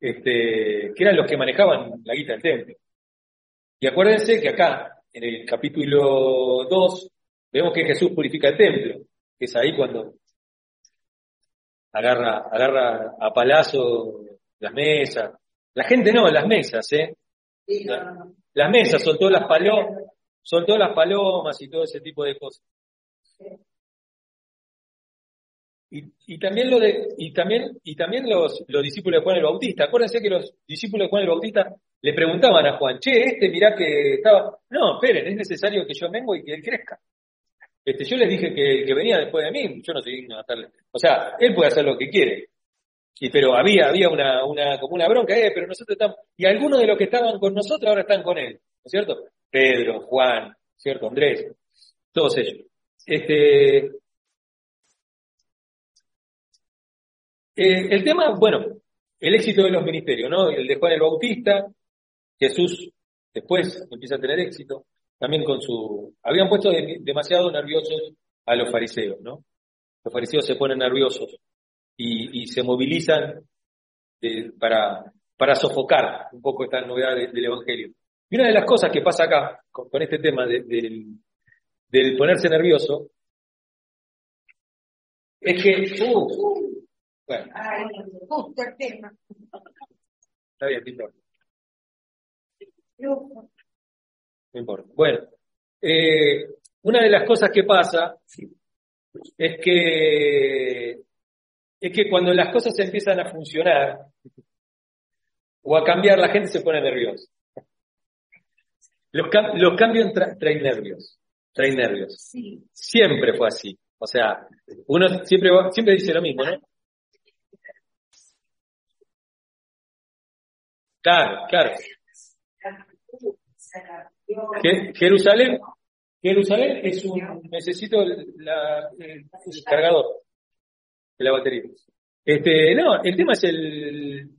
[SPEAKER 1] este, que eran los que manejaban la guita del templo. Y acuérdense que acá, en el capítulo 2, vemos que Jesús purifica el templo, que es ahí cuando agarra, agarra a palazo las mesas. La gente no, las mesas, ¿eh? Las mesas, soltó las palomas, soltó las palomas y todo ese tipo de cosas. Y, también los, los discípulos de Juan el Bautista. Acuérdense que los discípulos de Juan el Bautista le preguntaban a Juan, che, este mirá que estaba. No, esperen, es necesario que yo vengo y que él crezca. Este, yo les dije que, venía después de mí, yo no soy digno de hacerle. O sea, él puede hacer lo que quiere. Y, pero había, había una, una, como una bronca, eh, pero nosotros estamos, y algunos de los que estaban con nosotros ahora están con él, ¿no es cierto? Pedro, Juan, ¿cierto? Andrés, todos ellos. Este, eh, el tema, bueno, el éxito de los ministerios, ¿no? El de Juan el Bautista, Jesús después empieza a tener éxito también con su... Habían puesto demasiado nerviosos a los fariseos, ¿no? Los fariseos se ponen nerviosos y, se movilizan para, para sofocar un poco esta novedad del Evangelio. Y una de las cosas que pasa acá con, este tema del, ponerse nervioso es que... Uh, bueno. Está bien, Pintor. No importa. Bueno, eh, una de las cosas que pasa es que, es que cuando las cosas empiezan a funcionar o a cambiar, la gente se pone nerviosa. Los, los cambios traen nervios, traen nervios. Siempre fue así. O sea, uno siempre, siempre dice lo mismo, ¿no? Claro, claro. Jerusalén, Jerusalén es un, necesito la, el, cargador de la batería. Este, no, el tema es el,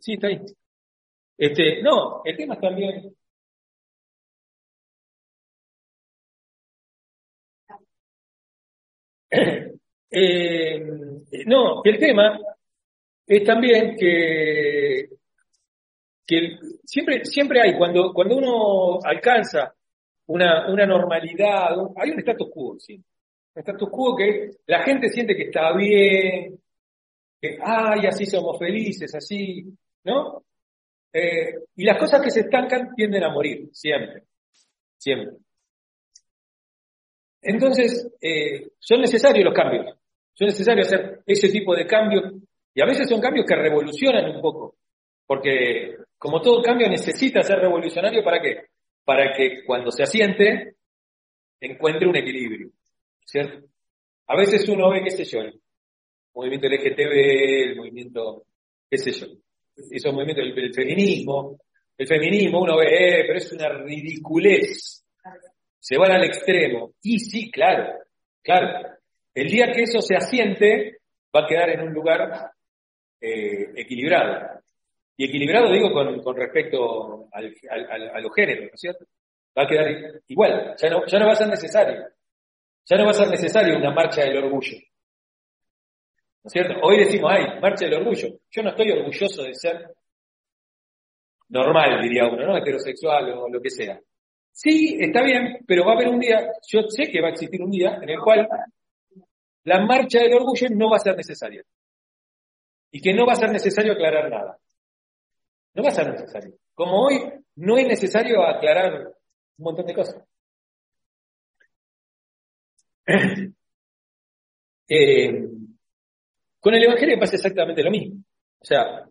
[SPEAKER 1] Sí, está ahí. Este, no, el tema es también. Eh, no, el tema es también que, siempre, siempre hay, cuando, cuando uno alcanza una, una normalidad, hay un status quo, ¿sí? Un status quo que la gente siente que está bien, que, ay, así somos felices, así, ¿no? Eh, y las cosas que se estancan tienden a morir, siempre, siempre. Entonces, eh, son necesarios los cambios, son necesarios hacer ese tipo de cambios y a veces son cambios que revolucionan un poco, porque como todo cambio necesita ser revolucionario para qué? Para que cuando se asiente encuentre un equilibrio, ¿cierto? A veces uno ve, qué sé yo, el movimiento LGTB, el movimiento, qué sé yo, esos movimientos, el, el feminismo, el feminismo, uno ve, eh, pero es una ridiculez. Se van al extremo. Y sí, claro, claro. El día que eso se asiente, va a quedar en un lugar eh, equilibrado. Y equilibrado digo con, con respecto al, al, a los géneros, ¿no es cierto? Va a quedar igual, ya no, ya no va a ser necesario. Ya no va a ser necesario una marcha del orgullo. ¿No es cierto? Hoy decimos, ay, marcha del orgullo. Yo no estoy orgulloso de ser normal, diría uno, ¿no? Heterosexual o lo que sea. Sí, está bien, pero va a haber un día, yo sé que va a existir un día en el cual la marcha del orgullo no va a ser necesaria. Y que no va a ser necesario aclarar nada. No va a ser necesario. Como hoy no es necesario aclarar un montón de cosas. Eh, con el Evangelio pasa exactamente lo mismo. O sea,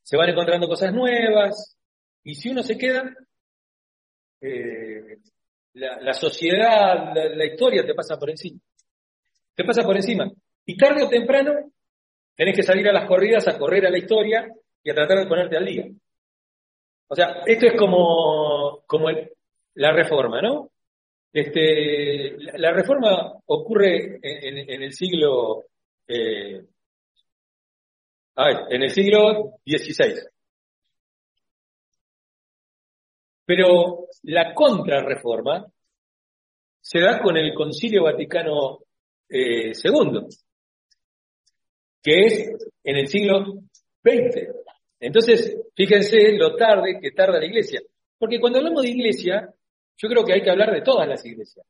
[SPEAKER 1] se van encontrando cosas nuevas, y si uno se queda, eh, la, sociedad, la, historia te pasa por encima. Te pasa por encima. Y tarde o temprano tenés que salir a las corridas a correr a la historia y a tratar de ponerte al día. O sea, esto es como, como la reforma, ¿no? Este, la, reforma ocurre en, el siglo eh, en el siglo XVI. Pero la contrarreforma se da con el Concilio Vaticano II, eh, que es en el siglo XX. Entonces, fíjense lo tarde que tarda la iglesia. Porque cuando hablamos de iglesia, yo creo que hay que hablar de todas las iglesias.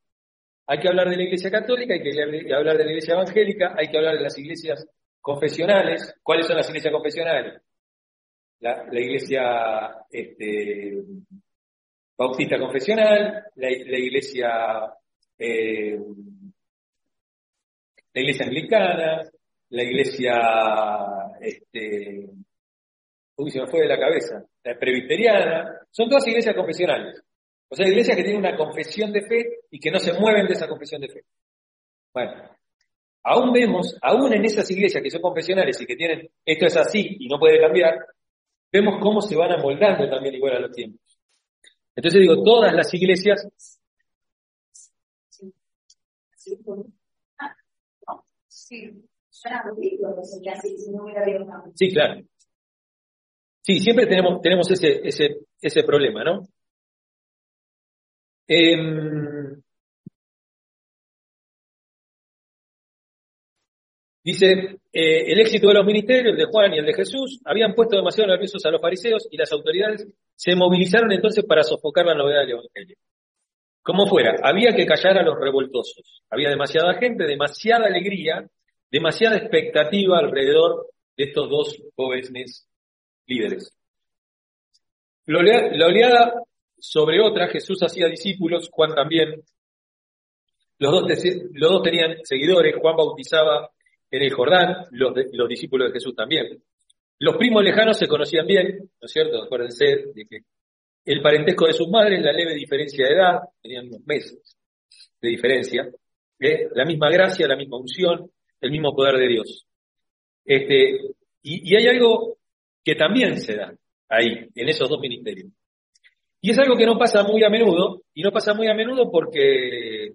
[SPEAKER 1] Hay que hablar de la iglesia católica, hay que hablar de la iglesia evangélica, hay que hablar de las iglesias confesionales. ¿Cuáles son las iglesias confesionales? La, iglesia este, bautista confesional, la, iglesia eh, la iglesia anglicana, la iglesia este, uy, se me fue de la cabeza, la presbiteriana, son todas iglesias confesionales. O sea, iglesias que tienen una confesión de fe y que no se mueven de esa confesión de fe. Bueno, aún vemos, aún en esas iglesias que son confesionales y que tienen esto es así y no puede cambiar, vemos cómo se van amoldando también igual a los tiempos. Entonces digo, todas las iglesias... Sí, claro. Sí, siempre tenemos, tenemos ese, ese, ese problema, ¿no? Eh, Dice, eh, el éxito de los ministerios, de Juan y el de Jesús, habían puesto demasiado nerviosos a los fariseos y las autoridades se movilizaron entonces para sofocar la novedad del Evangelio. Como fuera, había que callar a los revoltosos. Había demasiada gente, demasiada alegría, demasiada expectativa alrededor de estos dos jóvenes líderes. La oleada sobre otra, Jesús hacía discípulos, Juan también. Los dos tenían seguidores, Juan bautizaba en el Jordán, los, los discípulos de Jesús también. Los primos lejanos se conocían bien, ¿no es cierto? Acuérdense de que el parentesco de sus madres, la leve diferencia de edad, tenían unos meses de diferencia, ¿eh? la misma gracia, la misma unción, el mismo poder de Dios. Este, y, y hay algo que también se da ahí, en esos dos ministerios. Y es algo que no pasa muy a menudo, y no pasa muy a menudo porque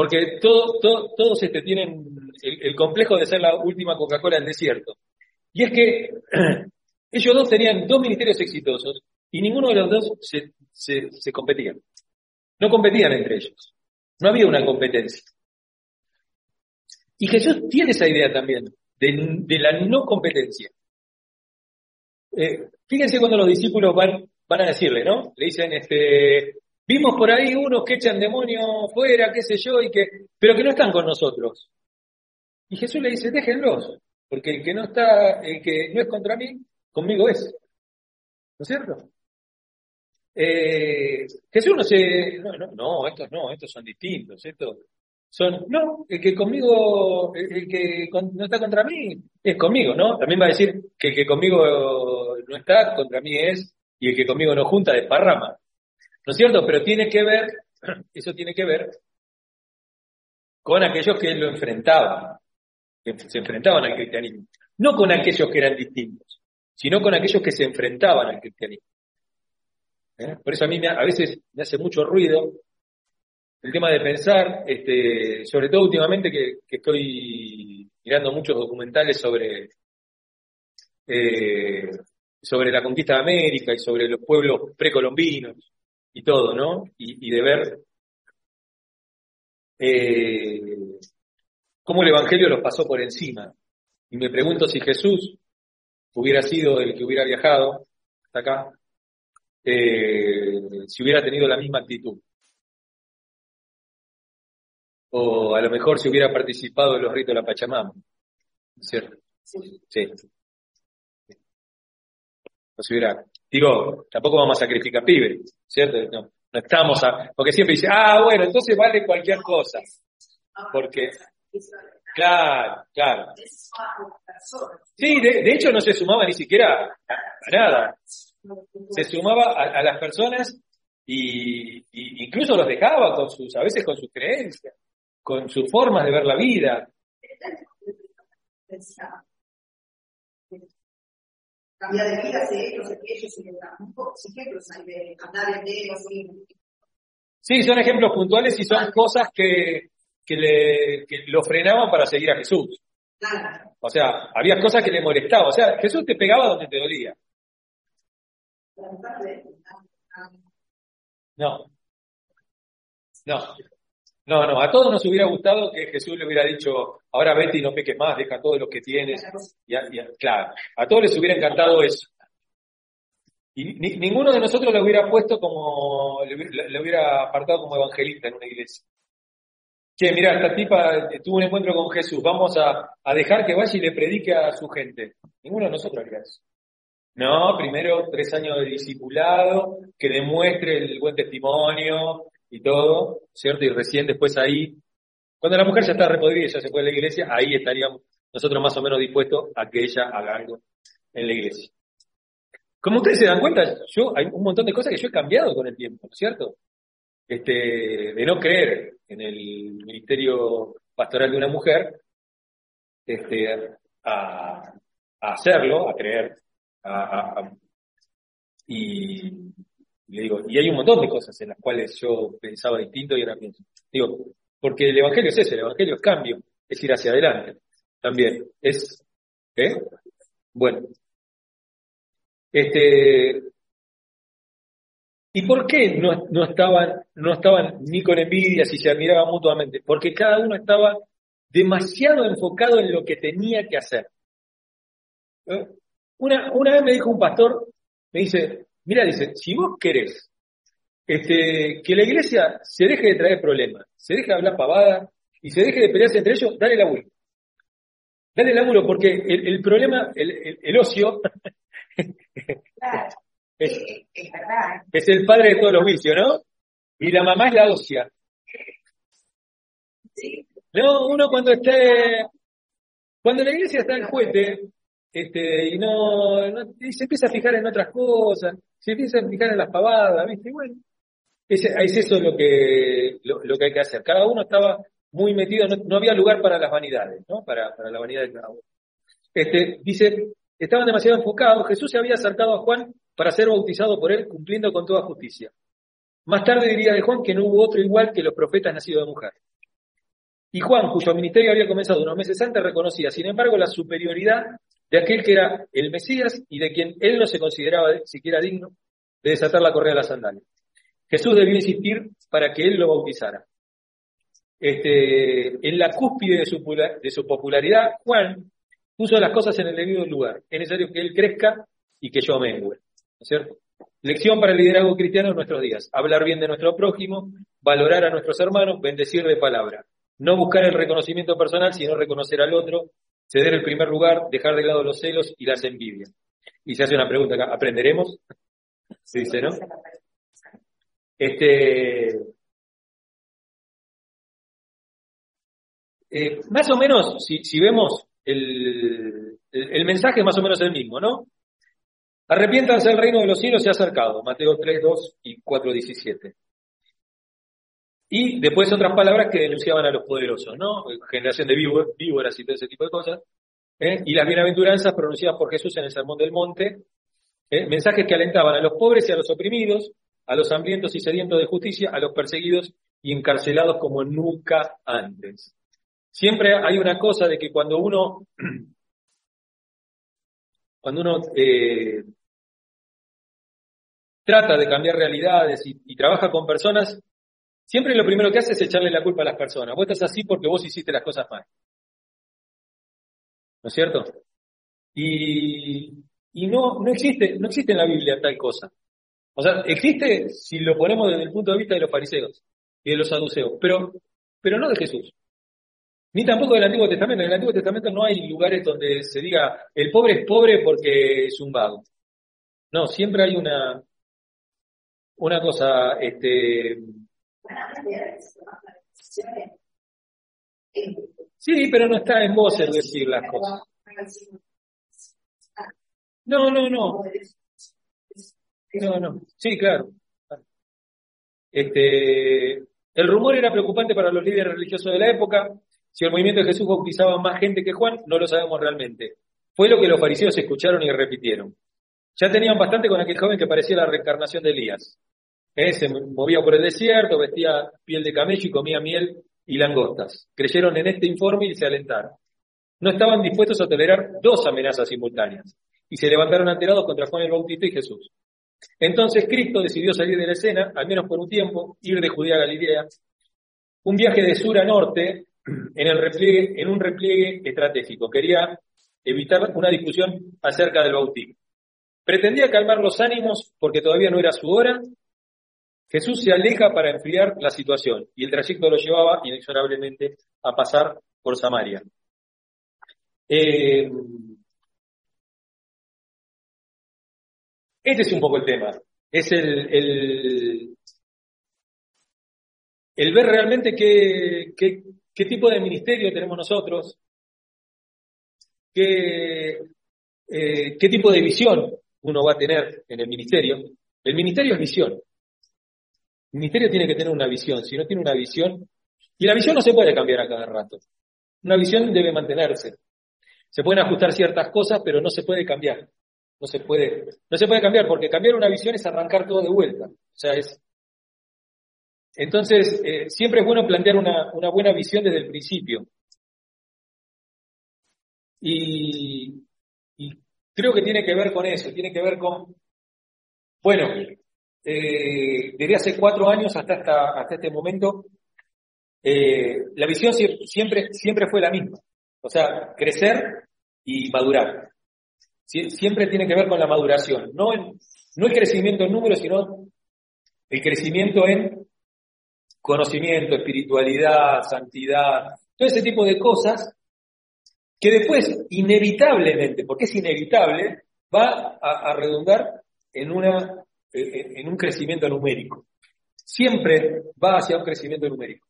[SPEAKER 1] porque todo, todos este, tienen el, complejo de ser la última Coca-Cola del desierto. Y es que ellos dos tenían dos ministerios exitosos y ninguno de los dos se, se, competían. No competían entre ellos. No había una competencia. Y Jesús tiene esa idea también de, la no competencia. Eh, fíjense cuando los discípulos van, van a decirle, ¿no? Le dicen, este, Vimos por ahí unos que echan demonios fuera, qué sé yo, y que, pero que no están con nosotros. Y Jesús le dice, déjenlos, porque el que no está, el que no es contra mí, conmigo es. ¿No es cierto? Eh, Jesús no se, no, no, no, estos no, estos son distintos, estos son, no, el que conmigo, el, que no está contra mí, es conmigo, ¿no? También va a decir que el que conmigo no está, contra mí es, y el que conmigo no junta, desparrama. ¿No es cierto? Pero tiene que ver, eso tiene que ver con aquellos que lo enfrentaban, que se enfrentaban al cristianismo. No con aquellos que eran distintos, sino con aquellos que se enfrentaban al cristianismo. ¿Eh? Por eso a mí a veces me hace mucho ruido el tema de pensar, este, sobre todo últimamente que, estoy mirando muchos documentales sobre, eh, sobre la conquista de América y sobre los pueblos precolombinos y todo, ¿no? Y, de ver eh, cómo el Evangelio los pasó por encima. Y me pregunto si Jesús hubiera sido el que hubiera viajado hasta acá, eh, si hubiera tenido la misma actitud. O a lo mejor si hubiera participado en los ritos de la Pachamama. ¿Cierto? Sí. sí. No se hubiera. Digo, tampoco vamos a sacrificar pibes, ¿cierto? No, estamos a. Porque siempre dice, ah, bueno, entonces vale cualquier cosa. Porque. Claro, claro. Sí, de, hecho no se sumaba ni siquiera a, nada. Se sumaba a, las personas y, y, incluso los dejaba con sus, a veces con sus creencias con sus formas de ver la vida.
[SPEAKER 2] Cambiar de vida, ellos, aquellos, ejemplos hay de andar en
[SPEAKER 1] Sí, son ejemplos puntuales y son cosas que, que, le, que lo frenaban para seguir a Jesús. O sea, había cosas que le molestaban. O sea, Jesús te pegaba donde te dolía. No. No. No, no, a todos nos hubiera gustado que Jesús le hubiera dicho, ahora vete y no peques más, deja todo lo que tienes. Y, claro, a todos les hubiera encantado eso. Y ninguno de nosotros le hubiera puesto como, le, hubiera apartado como evangelista en una iglesia. Che, mira, esta tipa tuvo un encuentro con Jesús, vamos a, a dejar que vaya y le predique a su gente. Ninguno de nosotros haría eso. No, primero tres años de discipulado, que demuestre el buen testimonio, y todo, ¿cierto? Y recién después ahí, cuando la mujer ya está repodrida y ya se fue a la iglesia, ahí estaríamos nosotros más o menos dispuestos a que ella haga algo en la iglesia. Como ustedes se dan cuenta, yo hay un montón de cosas que yo he cambiado con el tiempo, ¿cierto? Este, de no creer en el ministerio pastoral de una mujer, este, a, hacerlo, a creer, y, y le digo, y hay un montón de cosas en las cuales yo pensaba distinto y ahora pienso. Digo, porque el Evangelio es ese, el Evangelio es cambio, es ir hacia adelante. También, es, ¿eh? Bueno. Este, ¿Y por qué no, no, estaban, no estaban ni con envidia si se admiraban mutuamente? Porque cada uno estaba demasiado enfocado en lo que tenía que hacer. ¿Eh? Una, una vez me dijo un pastor, me dice, Mira, dice, si vos querés este, que la iglesia se deje de traer problemas, se deje de hablar pavada y se deje de pelearse entre ellos, dale laburo. Dale laburo, porque el, problema, el, ocio, es, es el padre de todos los vicios, ¿no? Y la mamá es la ocia. No, uno cuando esté, cuando la iglesia está en juguete, este, y no, se empieza a fijar en otras cosas, se empieza a fijar en las pavadas, ¿viste? bueno, es, es eso lo que, lo, que hay que hacer. Cada uno estaba muy metido, no, había lugar para las vanidades, ¿no? Para, para la vanidad de cada uno. Este, dice, estaban demasiado enfocados, Jesús se había acercado a Juan para ser bautizado por él, cumpliendo con toda justicia. Más tarde diría de Juan que no hubo otro igual que los profetas nacidos de mujer. Y Juan, cuyo ministerio había comenzado unos meses antes, reconocía, sin embargo, la superioridad de aquel que era el Mesías y de quien él no se consideraba siquiera digno de desatar la correa de la sandalia. Jesús debió insistir para que él lo bautizara. Este, en la cúspide de su, de popularidad, Juan puso las cosas en el debido lugar. Es necesario que él crezca y que yo mengue. ¿No es cierto? Lección para el liderazgo cristiano en nuestros días. Hablar bien de nuestro prójimo, valorar a nuestros hermanos, bendecir de palabra. No buscar el reconocimiento personal, sino reconocer al otro, ceder el primer lugar, dejar de lado los celos y las envidias. Y se hace una pregunta acá, ¿aprenderemos? Se dice, ¿no? Este, eh, más o menos, si, vemos el, el, mensaje es más o menos el mismo, ¿no? Arrepiéntanse, el reino de los cielos se ha acercado. Mateo 3, 2 y 4, 17. Y después otras palabras que denunciaban a los poderosos, ¿no? Generación de víboras y todo ese tipo de cosas. ¿eh? Y las bienaventuranzas pronunciadas por Jesús en el Sermón del Monte. ¿eh? Mensajes que alentaban a los pobres y a los oprimidos, a los hambrientos y sedientos de justicia, a los perseguidos y encarcelados como nunca antes. Siempre hay una cosa de que cuando uno, cuando uno eh, trata de cambiar realidades y, trabaja con personas, siempre lo primero que hace es echarle la culpa a las personas. Vos estás así porque vos hiciste las cosas mal. ¿No es cierto? Y, y no, no existe, no existe en la Biblia tal cosa. O sea, existe si lo ponemos desde el punto de vista de los fariseos y de los saduceos, pero, pero no de Jesús. Ni tampoco del Antiguo Testamento. En el Antiguo Testamento no hay lugares donde se diga el pobre es pobre porque es un vago. No, siempre hay una, una cosa, este. Sí, pero no está en vos el decir las cosas. No, no, no. No, no. Sí, claro. Este, el rumor era preocupante para los líderes religiosos de la época. Si el movimiento de Jesús bautizaba más gente que Juan, no lo sabemos realmente. Fue lo que los fariseos escucharon y repitieron. Ya tenían bastante con aquel joven que parecía la reencarnación de Elías. ¿Eh? Se movía por el desierto, vestía piel de camello y comía miel y langostas. Creyeron en este informe y se alentaron. No estaban dispuestos a tolerar dos amenazas simultáneas y se levantaron alterados contra Juan el Bautista y Jesús. Entonces Cristo decidió salir de la escena, al menos por un tiempo, ir de Judea a Galilea, un viaje de sur a norte en, el repliegue, en un repliegue estratégico. Quería evitar una discusión acerca del bautismo. Pretendía calmar los ánimos porque todavía no era su hora. Jesús se aleja para enfriar la situación y el trayecto lo llevaba inexorablemente a pasar por Samaria. Eh, Este es un poco el tema. Es el, el, ver realmente qué, qué, qué, tipo de ministerio tenemos nosotros, qué, eh, qué tipo de visión uno va a tener en el ministerio. El ministerio es visión. El ministerio tiene que tener una visión. Si no tiene una visión, y la visión no se puede cambiar a cada rato. Una visión debe mantenerse. Se pueden ajustar ciertas cosas, pero no se puede cambiar. No se puede, no se puede cambiar, porque cambiar una visión es arrancar todo de vuelta. O sea, es. Entonces, eh, siempre es bueno plantear una, una, buena visión desde el principio. Y, y, creo que tiene que ver con eso, tiene que ver con. Bueno, eh, desde hace cuatro años hasta, hasta, hasta este momento, eh, la visión siempre, siempre fue la misma. O sea, crecer y madurar siempre tiene que ver con la maduración, no, no el crecimiento en números, sino el crecimiento en conocimiento, espiritualidad, santidad, todo ese tipo de cosas que después, inevitablemente, porque es inevitable, va a, redundar en, una, en un crecimiento numérico. Siempre va hacia un crecimiento numérico.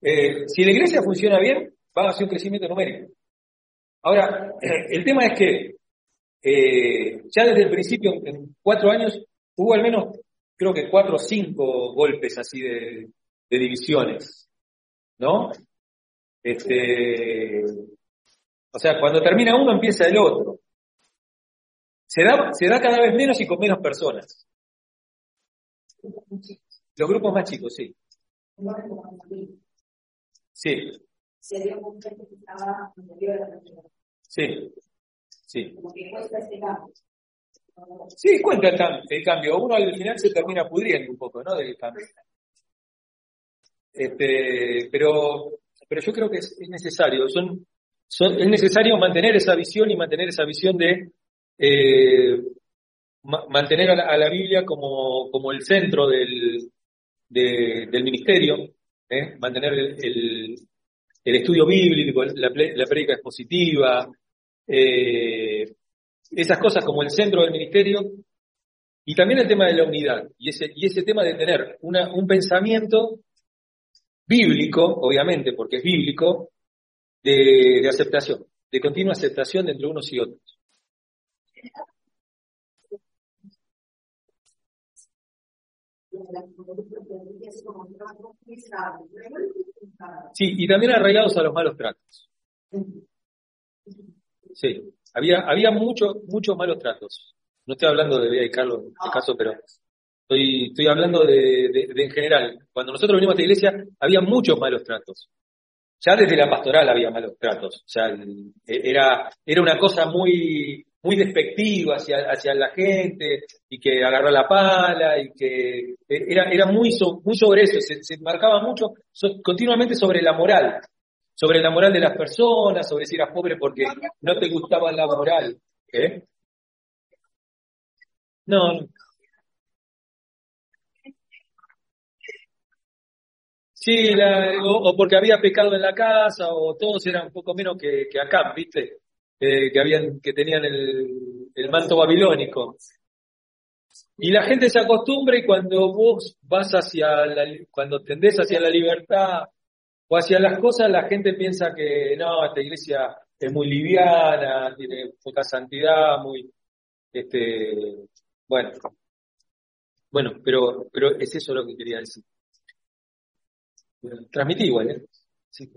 [SPEAKER 1] Eh, si la iglesia funciona bien, va hacia un crecimiento numérico. Ahora, el tema es que eh, ya desde el principio, en cuatro años, hubo al menos, creo que cuatro o cinco golpes así de, divisiones, ¿no? Este, o sea, cuando termina uno empieza el otro. Se da, se da cada vez menos y con menos personas. Los grupos más chicos, sí. Sí. Sí. Sí. Sí, cuenta el, cambio. Uno al final se termina pudriendo un poco, ¿no? Del cambio. Este, pero, pero yo creo que es, necesario. Son, es necesario mantener esa visión y mantener esa visión de eh, mantener a la, Biblia como, como el centro del, del ministerio, ¿eh? mantener el, el, estudio bíblico, la, la prédica expositiva, eh, esas cosas como el centro del ministerio y también el tema de la unidad y ese, y ese tema de tener una, un pensamiento bíblico, obviamente, porque es bíblico, de, aceptación, de continua aceptación entre unos y otros. Sí, y también arraigados a los malos tratos. Sí, había, había muchos muchos malos tratos. No estoy hablando de Bea y Carlos en este caso, pero estoy, estoy hablando de, de, en general. Cuando nosotros venimos a esta iglesia, había muchos malos tratos. Ya desde la pastoral había malos tratos. O sea, era, era una cosa muy, muy despectiva hacia, hacia la gente y que agarró la pala y que era, era muy, muy sobre eso, se, marcaba mucho continuamente sobre la moral, sobre la moral de las personas, sobre si eras pobre porque no te gustaba la moral. ¿Eh? No. Sí, o, porque había pecado en la casa, o todos eran un poco menos que acá, ¿viste? Eh, que habían, que tenían el, manto babilónico. Y la gente se acostumbra y cuando vos vas hacia la, cuando tendés hacia la libertad o hacia las cosas, la gente piensa que no, esta iglesia es muy liviana, tiene poca santidad, muy, este, bueno, bueno, pero, pero es eso lo que quería decir. Transmití igual, ¿eh? Sí.